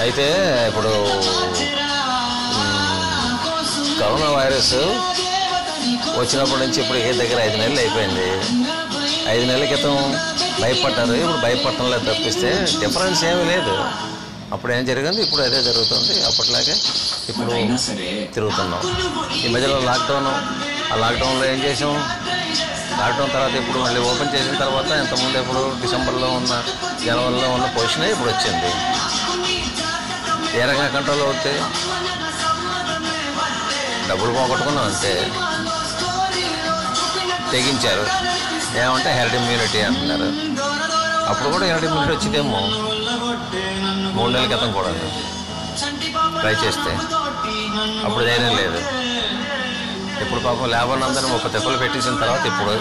అయితే ఇప్పుడు corona virus వచ్చినప్పటి నుంచి ఇప్పుడు ఏ దగ్గర ఐదు నెలలు అయిపోయింది. ఐదు నెలల క్రితం భయపడ్డారు. ఇప్పుడు భయపడటంలో తప్పిస్తే డిఫరెన్స్ ఏమీ లేదు. అప్పుడు ఏం జరిగింది? ఇప్పుడు అదే జరుగుతుంది. అప్పట్లాగే ఇప్పుడు తిరుగుతున్నాం. ఈ మధ్యలో లాక్డౌన్ ఆ లాక్డౌన్లో ఏం చేసాం? లాక్డౌన్ తర్వాత ఇప్పుడు మళ్ళీ ఓపెన్ చేసిన తర్వాత ఇంతకుముందు ఇప్పుడు డిసెంబర్లో ఉన్న జనవరిలో ఉన్న పొజిషన్ ఇప్పుడు వచ్చింది. ఏ రకంగా కంట్రోల్ అవుతాయి డబ్బులు పోగొట్టుకున్నాం అంతే తెగించారు. ఏమంటే హెర్డ్ ఇమ్యూనిటీ అంటున్నారు. అప్పుడు కూడా హెర్డ్ ఇమ్యూనిటీ వచ్చిందేమో మూడు నెలల క్రితం కూడా ట్రై చేస్తే అప్పుడు ధైర్యం లేదు. ఇప్పుడు పాపం లేబర్ అందరూ ఒక తెప్పలు పెట్టేసిన తర్వాత ఇప్పుడు